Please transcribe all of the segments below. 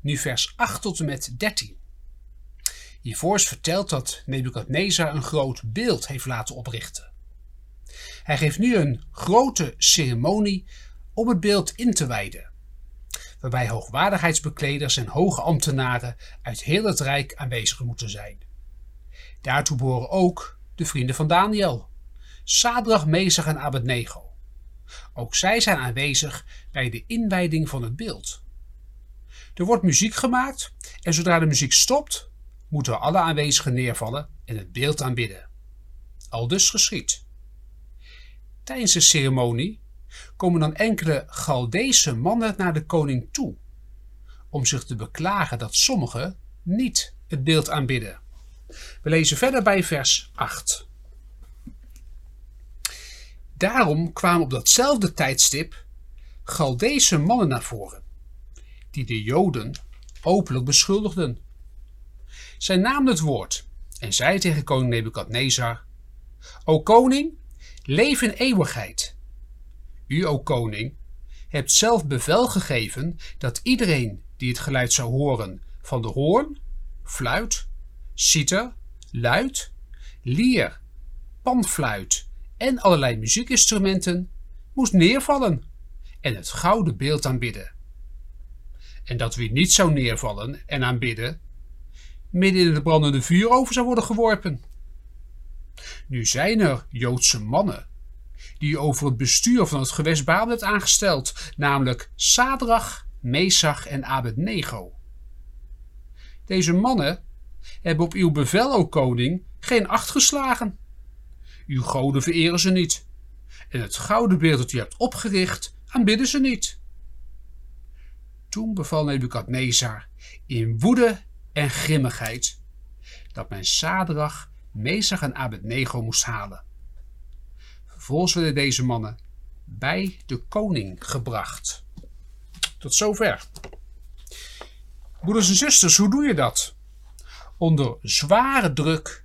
nu vers 8 tot en met 13. Hiervoor is verteld dat Nebukadnezar een groot beeld heeft laten oprichten. Hij geeft nu een grote ceremonie om het beeld in te wijden, waarbij hoogwaardigheidsbekleders en hoge ambtenaren uit heel het rijk aanwezig moeten zijn. Daartoe behoren ook de vrienden van Daniel, Sadrach, Mesach en Abednego. Ook zij zijn aanwezig bij de inwijding van het beeld. Er wordt muziek gemaakt en zodra de muziek stopt, moeten alle aanwezigen neervallen en het beeld aanbidden. Al dus geschiet. Tijdens de ceremonie komen dan enkele Galdese mannen naar de koning toe, om zich te beklagen dat sommigen niet het beeld aanbidden. We lezen verder bij vers 8. Daarom kwamen op datzelfde tijdstip Galdese mannen naar voren, die de Joden openlijk beschuldigden. Zij namen het woord en zei tegen koning Nebukadnezar: O koning, leef in eeuwigheid. U, o koning, hebt zelf bevel gegeven dat iedereen die het geluid zou horen van de hoorn, fluit, citer, luid, lier, panfluit en allerlei muziekinstrumenten moest neervallen en het gouden beeld aanbidden. En dat wie niet zou neervallen en aanbidden, midden in de brandende vuuroven zou worden geworpen. Nu zijn er Joodse mannen die over het bestuur van het gewest Babel werd aangesteld, namelijk Sadrach, Mesach en Abednego. Deze mannen hebben op uw bevel, o koning, geen acht geslagen. Uw goden vereren ze niet. En het gouden beeld dat u hebt opgericht, aanbidden ze niet. Toen beval Nebukadnezar in woede en grimmigheid dat men Sadrach, Mesach en Abednego moest halen. Vervolgens werden deze mannen bij de koning gebracht. Tot zover. Broeders en zusters, hoe doe je dat? Onder zware druk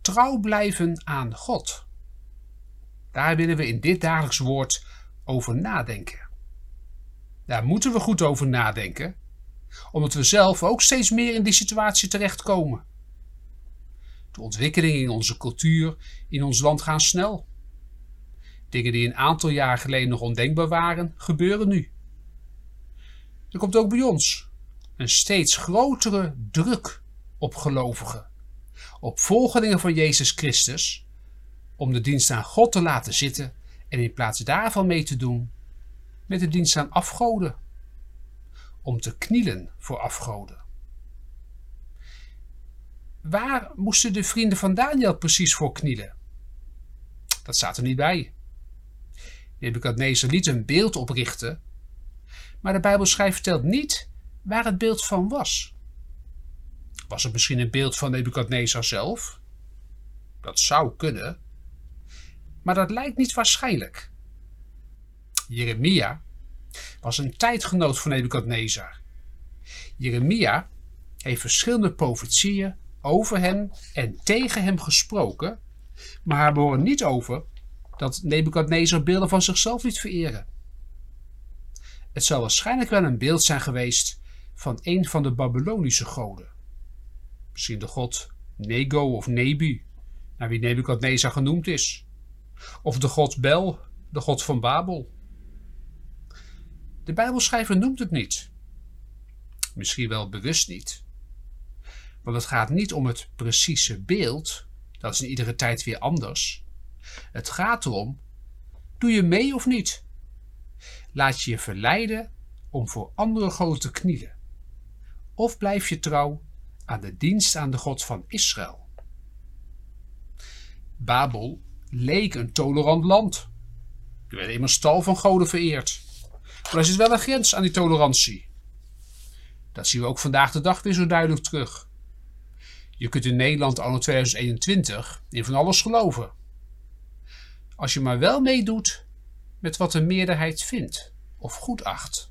trouw blijven aan God. Daar willen we in dit dagelijks woord over nadenken. Daar moeten we goed over nadenken, omdat we zelf ook steeds meer in die situatie terechtkomen. De ontwikkelingen in onze cultuur, in ons land gaan snel. Dingen die een aantal jaar geleden nog ondenkbaar waren, gebeuren nu. Er komt ook bij ons een steeds grotere druk op gelovigen op volgelingen van Jezus Christus om de dienst aan God te laten zitten en in plaats daarvan mee te doen met de dienst aan afgoden. Om te knielen voor afgoden. Waar moesten de vrienden van Daniel precies voor knielen? Dat staat er niet bij. Nebukadnezar liet een beeld oprichten, maar de Bijbelschrijver vertelt niet waar het beeld van was. Was het misschien een beeld van Nebukadnezar zelf? Dat zou kunnen. Maar dat lijkt niet waarschijnlijk. Jeremia was een tijdgenoot van Nebukadnezar. Jeremia heeft verschillende profetieën over hem en tegen hem gesproken, maar we horen niet over dat Nebukadnezar beelden van zichzelf liet vereren. Het zou waarschijnlijk wel een beeld zijn geweest van een van de Babylonische goden. Misschien de god Nego of Nebi, naar wie Nebukadnezar genoemd is. Of de god Bel, de god van Babel. De Bijbelschrijver noemt het niet. Misschien wel bewust niet. Want het gaat niet om het precieze beeld, dat is in iedere tijd weer anders. Het gaat erom, doe je mee of niet? Laat je je verleiden om voor andere goden te knielen? Of blijf je trouw aan de dienst aan de God van Israël. Babel leek een tolerant land. Er werd immers tal van goden vereerd. Maar er zit wel een grens aan die tolerantie. Dat zien we ook vandaag de dag weer zo duidelijk terug. Je kunt in Nederland anno 2021 in van alles geloven. Als je maar wel meedoet met wat de meerderheid vindt of goed acht.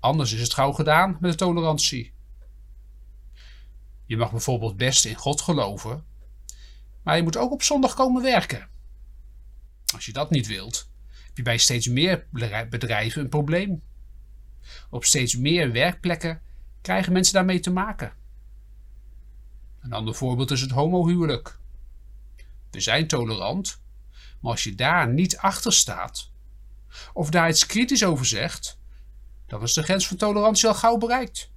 Anders is het gauw gedaan met de tolerantie. Je mag bijvoorbeeld best in God geloven, maar je moet ook op zondag komen werken. Als je dat niet wilt, je bij steeds meer bedrijven een probleem. Op steeds meer werkplekken krijgen mensen daarmee te maken. Een ander voorbeeld is het homohuwelijk. We zijn tolerant, maar als je daar niet achter staat, of daar iets kritisch over zegt, dan is de grens van tolerantie al gauw bereikt.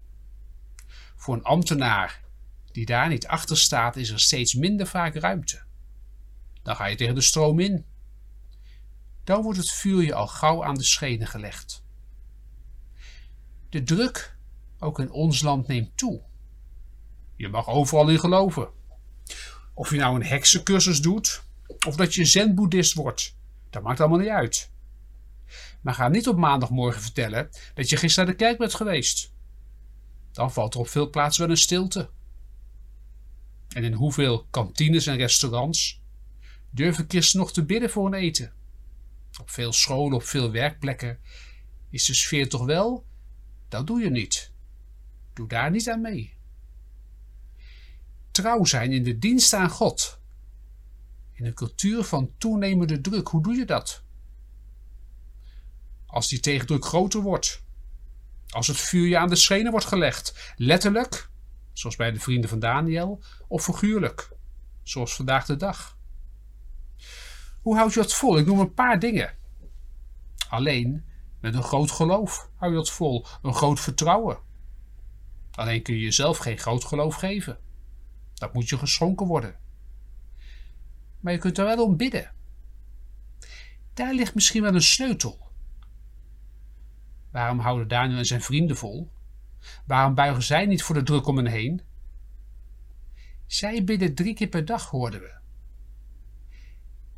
Voor een ambtenaar die daar niet achter staat, is er steeds minder vaak ruimte. Dan ga je tegen de stroom in. Dan wordt het vuur je al gauw aan de schenen gelegd. De druk, ook in ons land, neemt toe. Je mag overal in geloven. Of je nou een heksencursus doet, of dat je zen-boeddhist wordt, dat maakt allemaal niet uit. Maar ga niet op maandagmorgen vertellen dat je gisteren naar de kerk bent geweest. Dan valt er op veel plaatsen wel een stilte. En in hoeveel kantines en restaurants durven christen nog te bidden voor een eten? Op veel scholen, op veel werkplekken is de sfeer toch wel, dat doe je niet. Doe daar niet aan mee. Trouw zijn in de dienst aan God. In een cultuur van toenemende druk, hoe doe je dat? Als die tegendruk groter wordt. Als het vuur je aan de schenen wordt gelegd. Letterlijk, zoals bij de vrienden van Daniel, of figuurlijk, zoals vandaag de dag. Hoe houd je dat vol? Ik noem een paar dingen. Alleen met een groot geloof hou je dat vol, een groot vertrouwen. Alleen kun je jezelf geen groot geloof geven. Dat moet je geschonken worden. Maar je kunt er wel om bidden. Daar ligt misschien wel een sleutel. Waarom houden Daniel en zijn vrienden vol? Waarom buigen zij niet voor de druk om hen heen? Zij bidden drie keer per dag, hoorden we.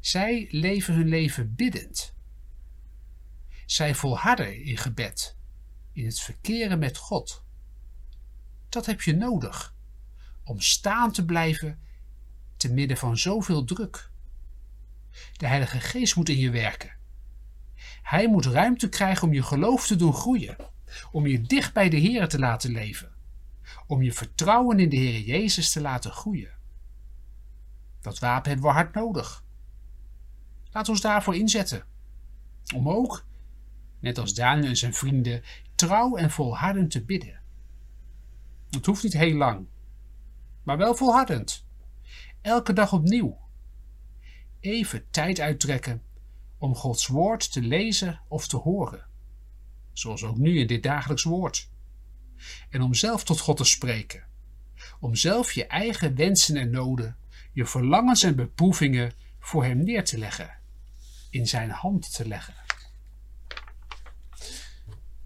Zij leven hun leven biddend. Zij volharden in gebed, in het verkeren met God. Dat heb je nodig om staan te blijven te midden van zoveel druk. De Heilige Geest moet in je werken. Hij moet ruimte krijgen om je geloof te doen groeien, om je dicht bij de Heer te laten leven, om je vertrouwen in de Heer Jezus te laten groeien. Dat wapen hebben we hard nodig. Laat ons daarvoor inzetten. Om ook, net als Daniel en zijn vrienden, trouw en volhardend te bidden. Het hoeft niet heel lang, maar wel volhardend. Elke dag opnieuw. Even tijd uittrekken om Gods woord te lezen of te horen. Zoals ook nu in dit dagelijks woord. En om zelf tot God te spreken. Om zelf je eigen wensen en noden, je verlangens en beproevingen voor Hem neer te leggen. In Zijn hand te leggen.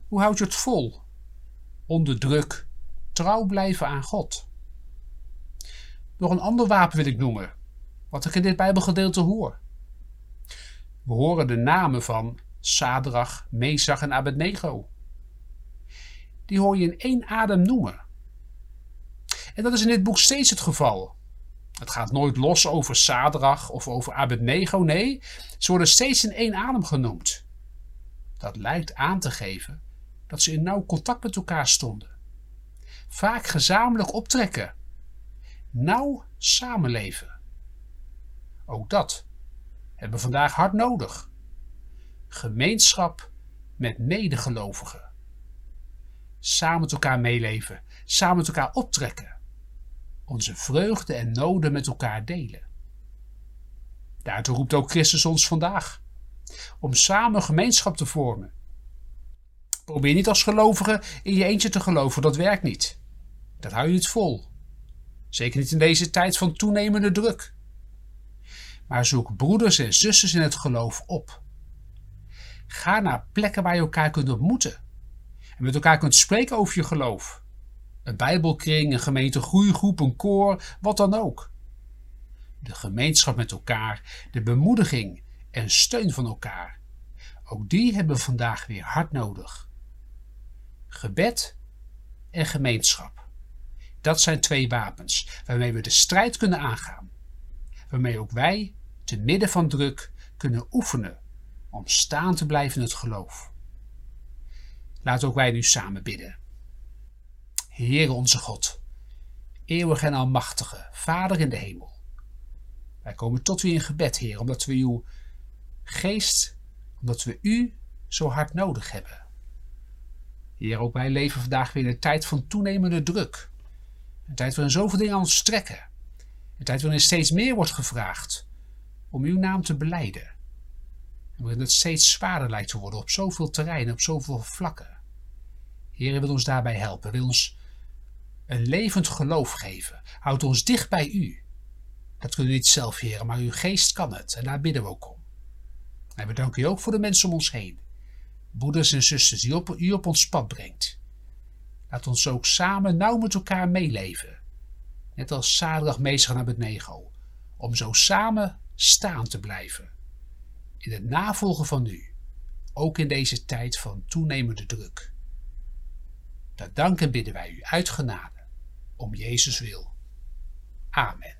Hoe houd je het vol? Onder druk, trouw blijven aan God. Nog een ander wapen wil ik noemen, wat ik in dit Bijbelgedeelte hoor. We horen de namen van Sadrach, Mesach en Abednego. Die hoor je in één adem noemen. En dat is in dit boek steeds het geval. Het gaat nooit los over Sadrach of over Abednego, nee, ze worden steeds in één adem genoemd. Dat lijkt aan te geven dat ze in nauw contact met elkaar stonden. Vaak gezamenlijk optrekken. Nauw samenleven. Ook dat hebben we vandaag hard nodig. Gemeenschap met medegelovigen. Samen met elkaar meeleven, samen met elkaar optrekken. Onze vreugde en noden met elkaar delen. Daartoe roept ook Christus ons vandaag. Om samen gemeenschap te vormen. Probeer niet als gelovige in je eentje te geloven, dat werkt niet. Dat hou je niet vol. Zeker niet in deze tijd van toenemende druk maar zoek broeders en zusters in het geloof op. Ga naar plekken waar je elkaar kunt ontmoeten en met elkaar kunt spreken over je geloof. Een bijbelkring, een gemeente groeigroep, een koor, wat dan ook. De gemeenschap met elkaar, de bemoediging en steun van elkaar. Ook die hebben we vandaag weer hard nodig. Gebed en gemeenschap. Dat zijn twee wapens waarmee we de strijd kunnen aangaan. Waarmee ook wij, te midden van druk, kunnen oefenen om staan te blijven in het geloof. Laat ook wij nu samen bidden. Heere onze God, eeuwig en almachtige, Vader in de hemel. Wij komen tot u in gebed, Heer, omdat we uw geest, omdat we u zo hard nodig hebben. Heer, ook wij leven vandaag weer in een tijd van toenemende druk. Een tijd waarin zoveel dingen aan ons strekken. Een tijd waarin steeds meer wordt gevraagd om uw naam te beleiden. En waarin het steeds zwaarder lijkt te worden op zoveel terreinen, op zoveel vlakken. Heer, wil ons daarbij helpen. Wil ons een levend geloof geven. Houd ons dicht bij u. Dat kunnen we niet zelf, Heer, maar uw geest kan het. En daar bidden we ook om. En we danken u ook voor de mensen om ons heen. Broeders en zusters die u op ons pad brengt. Laat ons ook samen nauw met elkaar meeleven. Net als Sadrach, Meester en Abednego. Om zo samen staan te blijven. In het navolgen van u. Ook in deze tijd van toenemende druk. Dat danken bidden wij u uit genade. Om Jezus wil. Amen.